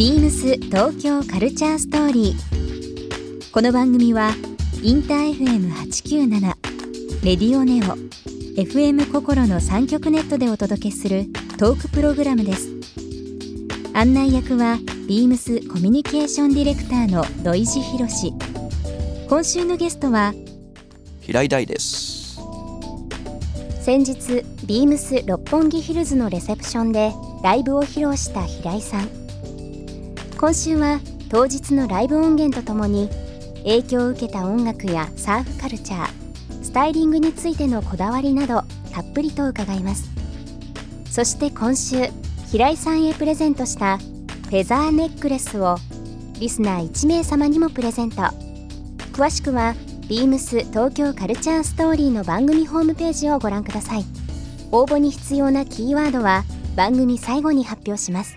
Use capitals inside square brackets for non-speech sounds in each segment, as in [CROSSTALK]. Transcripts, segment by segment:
ビームス東京カルチャーストーリー。この番組はインター FM897 レディオネオ FM 心の三極ネットでお届けするトークプログラムです。案内役はビームスコミュニケーションディレクターの土井博志。今週のゲストは平井大です先日ビームス六本木ヒルズのレセプションでライブを披露した平井さん今週は当日のライブ音源とともに影響を受けた音楽やサーフカルチャースタイリングについてのこだわりなどたっぷりと伺います。そして今週平井さんへプレゼントしたフェザーネックレスをリスナー1名様にもプレゼント。詳しくはビームス東京カルチャーストーリーの番組ホームページをご覧ください。応募に必要なキーワードは番組最後に発表します。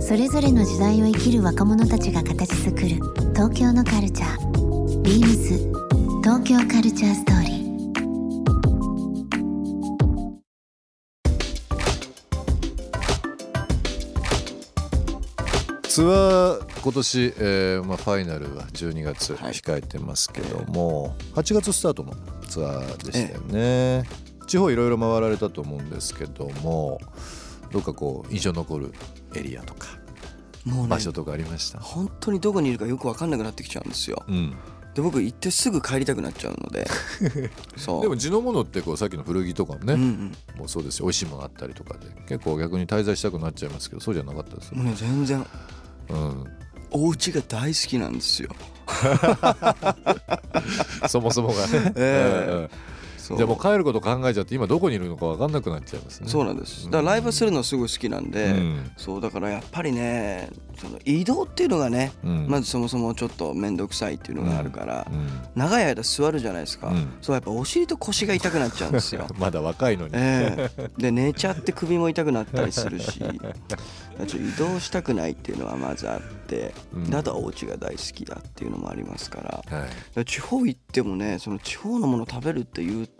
それぞれの時代を生きる若者たちが形作る東京のカルチャー。ビームス東京カルチャーストーリー。ツアー今年、えーまあ、ファイナルは12月はい。控えてますけども、8月スタートのツアーでしたよね、地方いろいろ回られたと思うんですけどもどっかこう印象に残るエリアとかもうね場所とかありました、本当にどこにいるかよく分かんなくなってきちゃうんですよ。うん、で僕行ってすぐ帰りたくなっちゃうので [LAUGHS] そう。でも地のものってこうさっきの古着とかもね、うんうん。もうそうですし美味しいものあったりとかで結構逆に滞在したくなっちゃいますけどそうじゃなかったですよ。もうね全然。うん、お家が大好きなんですよ。[LAUGHS] そもそもがね、[LAUGHS] ええ。うんうん。そうじゃあもう帰ること考えちゃって今どこにいるのか分かんなくなっちゃいますね。そうなんです。だからライブするのすごい好きなんで、うん。そうだからやっぱりねその移動っていうのがね、うん。まずそもそもちょっと面倒くさいっていうのがあるから、うん。長い間座るじゃないですか、うん。そうやっぱお尻と腰が痛くなっちゃうんですよ。[LAUGHS] まだ若いのに、ええ。で寝ちゃって首も痛くなったりするしちょっと移動したくないっていうのはまずあって、あとはお家が大好きだっていうのもありますから。はい、地方行ってもねその地方のもの食べるっていうと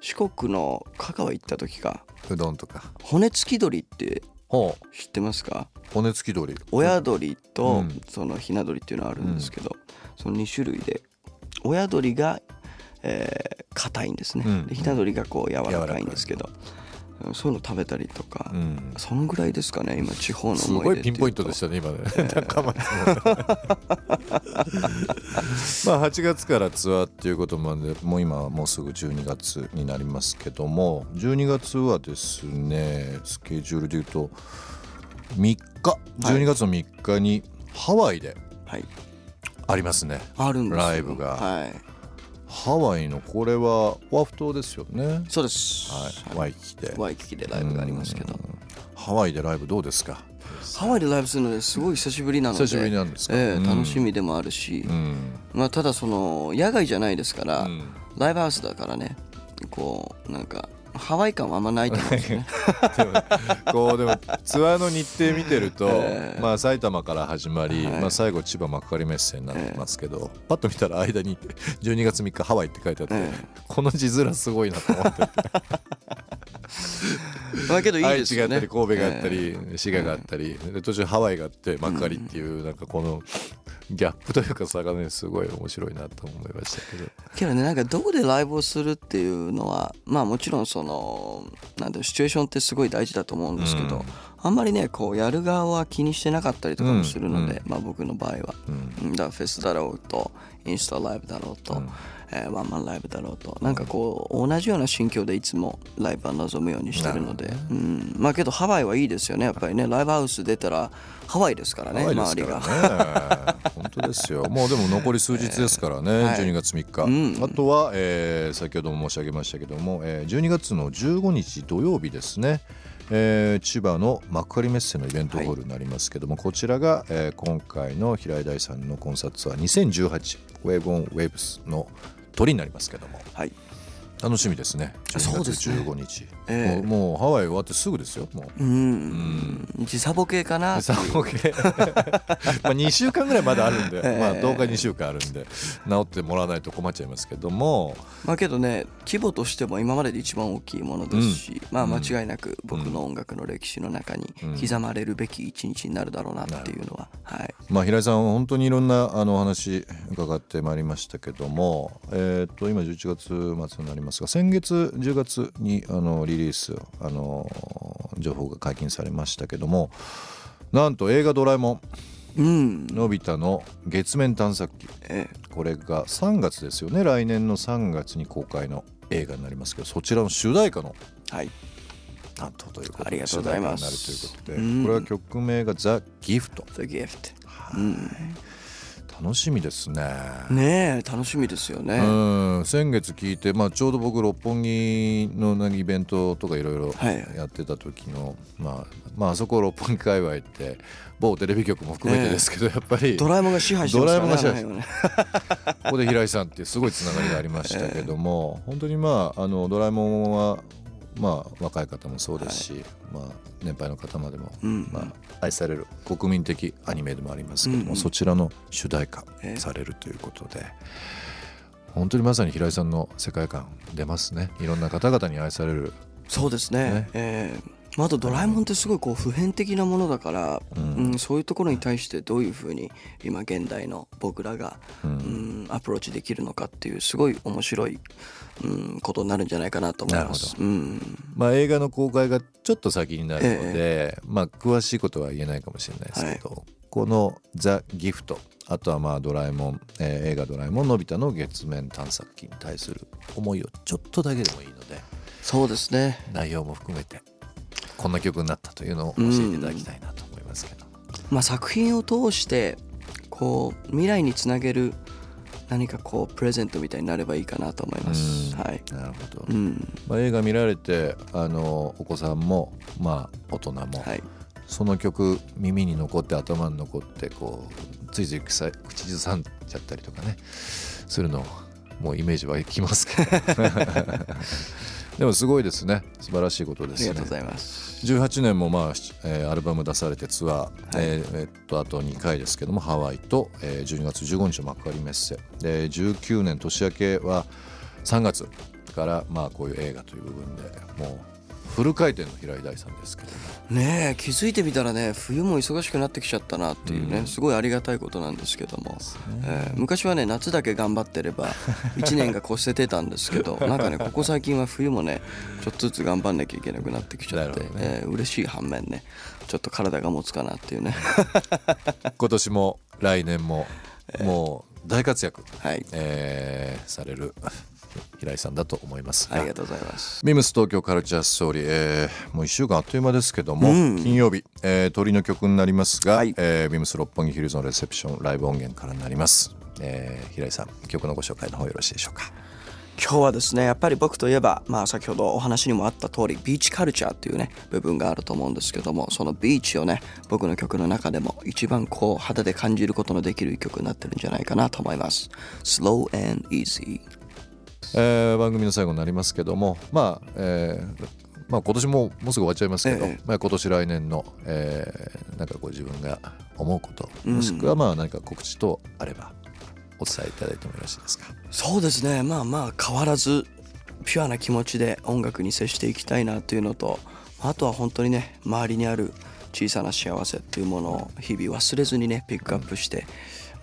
四国の香川行った時か。うどんとか。骨付き鳥ってほう。知ってますか？骨付き鳥親鳥とうん。そのひな鳥っていうのはあるんですけど、その2種類で親鳥がえー硬いんですね、うん。でひな鳥がこう柔らかいんですけど、そういうの食べたりとか、うん。そのぐらいですかね今地方のす思い出ごいピンポイントでしたね今ね。高 [LAUGHS] 松まあ8月からツアーっていうことなんでもう今はもうすぐ12月になりますけども12月はですねスケジュールでいうと3日12月の3日にハワイではい。ありますね、あるんですよ。ライブが。はいハワイのこれはオアフ島ですよね。そうです。はい、ワイキキで。ワイキキでライブがありますけど。ハワイでライブどうですか？ハワイでライブするのですごい久しぶりなので。久しぶりなんですか？ええうん。楽しみでもあるし、うん。まあ、ただその野外じゃないですから、うん。ライブハウスだからね。こうなんかハワイ感はあんまないと思うんですね。こ [LAUGHS] うでもツアーの日程見てると、[LAUGHS] ええまあ埼玉から始まり、はい。まあ最後千葉幕張メッセになってますけど、パッと見たら間に12月3日ハワイって書いてあって、えこの字面すごいなと思って。[LAUGHS] まあけどいい愛ですよね。知があったり神戸があったり、え滋賀があったりで途中ハワイがあって幕張っていう、なんかこのギャップというか差がねすごい面白いなと思いましたけど。えけどねなんかどこでライブをするっていうのはまあもちろんそのなんだろうシチュエーションってすごい大事だと思うんですけど、うんあんまりねこうやる側は気にしてなかったりとかもするので、うんまあ僕の場合は、うん。だからフェスだろうとインスタライブだろうと、うん。えーワンマンライブだろうと。なんかこう同じような心境でいつもライブは望むようにしてるので、うん、まあけどハワイはいいですよね。やっぱりねライブハウス出たらハワイですからねハワイです周りが。ね本当ですよ。もうでも残り数日ですからね、[LAUGHS] はい。12月3日、うん。あとは、えー先ほども申し上げましたけども、えー12月の15日土曜日ですねえー千葉の幕張メッセのイベントホールになりますけども、こちらが、えー今回の平井大さんのコンサートツアー2018ウェーブオンウェーブスの鳥になりますけども。はい。楽しみですね。12月そうですね。15日、ええ。もうもうハワイ終わってすぐですよもう。うん。時差ボケかなっていう。3ボケ。[LAUGHS] まあ2週間ぐらいまだあるんで、ええ。まあ10日2週間あるんで。治ってもらわないと困っちゃいますけども。まあけどね規模としても今までで一番大きいものですし、まあ間違いなく僕の音楽の歴史の中に刻まれるべき一日になるだろうなっていうのは、はい。まあ、平井さん本当にいろんなあのお話伺ってまいりましたけども、えー、と今11月末になりますが先月10月にあのリリースあの情報が解禁されましたけどもなんと映画「ドラえもんうん。のび太の月面探索機」えこれが3月ですよね。来年の3月に公開の映画になりますけどそちらの主題歌のはい。担当ということでありがとうございます。主題歌になるということで、うん。これは曲名が「ザ・ギフト The Gift 楽しみですね。ねえ楽しみですよね、うん。先月聞いて、まあ、ちょうど僕六本木のなイベントとかいろいろはい。やってた時の、まあ、まああそこ六本木界隈って某テレビ局も含めてですけど、やっぱりドラえもんが支配してますからねドラえもんが支配あの辺はね。ここで平井さんっていうすごいつながりがありましたけども、本当にまああのドラえもんはまあ若い方もそうですし、まあ年配の方までも、んまあ愛される国民的アニメでもありますけども、うんうん。そちらの主題歌え？えされるということで。本当にまさに平井さんの世界観出ますね。いろんな方々に愛される。そうですね。ね。ええまああとドラえもんってすごいこう普遍的なものだから、うん。そういうところに対してどういうふうに今現代の僕らが、うん。アプローチできるのかっていうすごい面白い、うん、ことになるんじゃないかなと思います。うん。まあ、映画の公開がちょっと先になるので、まあ、詳しいことは言えないかもしれないですけど、この「ザ・ギフト」あとはまあドラえもん、えー映画「ドラえもんのび太の月面探索機」に対する思いをちょっとだけでもいいのでそうですね。内容も含めてこんな曲になったというのを教えていただきたいなと思いますけど、まあ、作品を通してこう未来につなげる何かこうプレゼントみたいになればいいかなと思います。うん。はい、なるほど、うん。まあ、映画見られてあのお子さんもまあ大人も、はい。その曲耳に残って頭に残ってこうついつい口口ずさんじゃったりとかねするのもうイメージ湧きますけど [LAUGHS] でもすごいですね。素晴らしいことですね。ありがとうございます。18年もまあ、えーアルバム出されてツアー、えーえっとあと2回ですけどもハワイと、えー12月15日の幕張メッセ。で19年年明けは3月からまあこういう映画という部分でもうフル回転の平井大さんですけど。もねえ気づいてみたらね冬も忙しくなってきちゃったなっていうね、すごいありがたいことなんですけども、えー昔はね夏だけ頑張ってれば [LAUGHS] 1年が越せてたんですけどなんかねここ最近は冬もねちょっとずつ頑張んなきゃいけなくなってきちゃって、なるほどえー嬉しい反面ねちょっと体が持つかなっていうね。[LAUGHS] 今年も来年も [LAUGHS] もう大活躍、はい。えーされる平井さんだと思います。ありがとうございます。ミムス東京カルチャーストーリー、えーもう1週間あっという間ですけども、うん。金曜日、えー鳥の曲になりますが、はい。えービムス六本木ヒルズのレセプションライブ音源からになります、えー平井さん曲のご紹介の方よろしいでしょうか。今日はですねやっぱり僕といえば、まあ、先ほどお話にもあった通りビーチカルチャーっていうね部分があると思うんですけどもそのビーチをね僕の曲の中でも一番こう肌で感じることのできる曲になってるんじゃないかなと思います。Slow and Easy えー番組の最後になりますけどもまあ、えーまあ、今年ももうすぐ終わっちゃいますけど、ええ。まあ、今年来年の、えーなんかこう自分が思うこともしくはまあ何か告知とあればお伝えいただいてもよろしいですか？そうですね。まあまあ変わらずピュアな気持ちで音楽に接していきたいなというのとあとは本当にね周りにある小さな幸せっていうものを日々忘れずにねピックアップして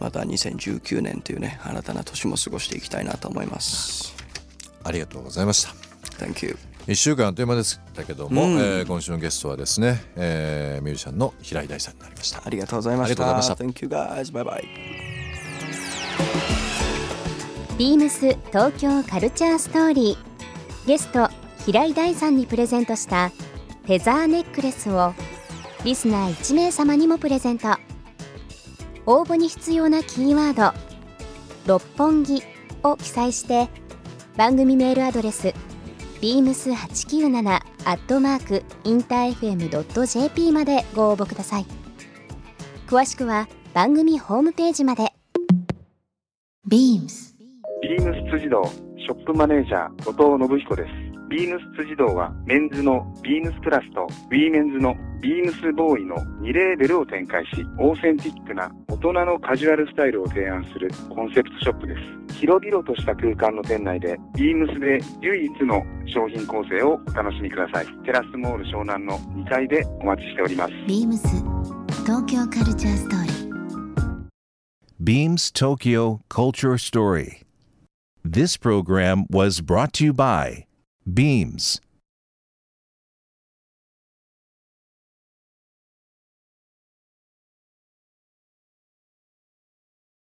また2019年というね新たな年も過ごしていきたいなと思います。ありがとうございました。Thank you. 1週間あっという間でしたけども、うん。えー今週のゲストはですね、えーミュージシャンの平井大さんになりました。ありがとうございました。ありがとうございま Thank you guys. Bye bye. ビームス東京カルチャーストーリー。ゲスト平井大さんにプレゼントしたフェザーネックレスをリスナー1名様にもプレゼント応募に必要なキーワード「六本木」を記載して番組メールアドレス beams897 アットマークインター FM.jp までご応募ください。詳しくは番組ホームページまで。beams ビームス辻堂ショップマネージャー後藤信彦です。ビームス辻堂はメンズのビームスプラスとウィーメンズのビームスボーイの2レーベルを展開し、オーセンティックな大人のカジュアルスタイルを提案するコンセプトショップです。広々とした空間の店内でビームスで唯一の商品構成をお楽しみください。テラスモール湘南の2階でお待ちしております。beams 東京カルチャーストーリー Beams Tokyo Culture Story. This program was brought to you by Beams.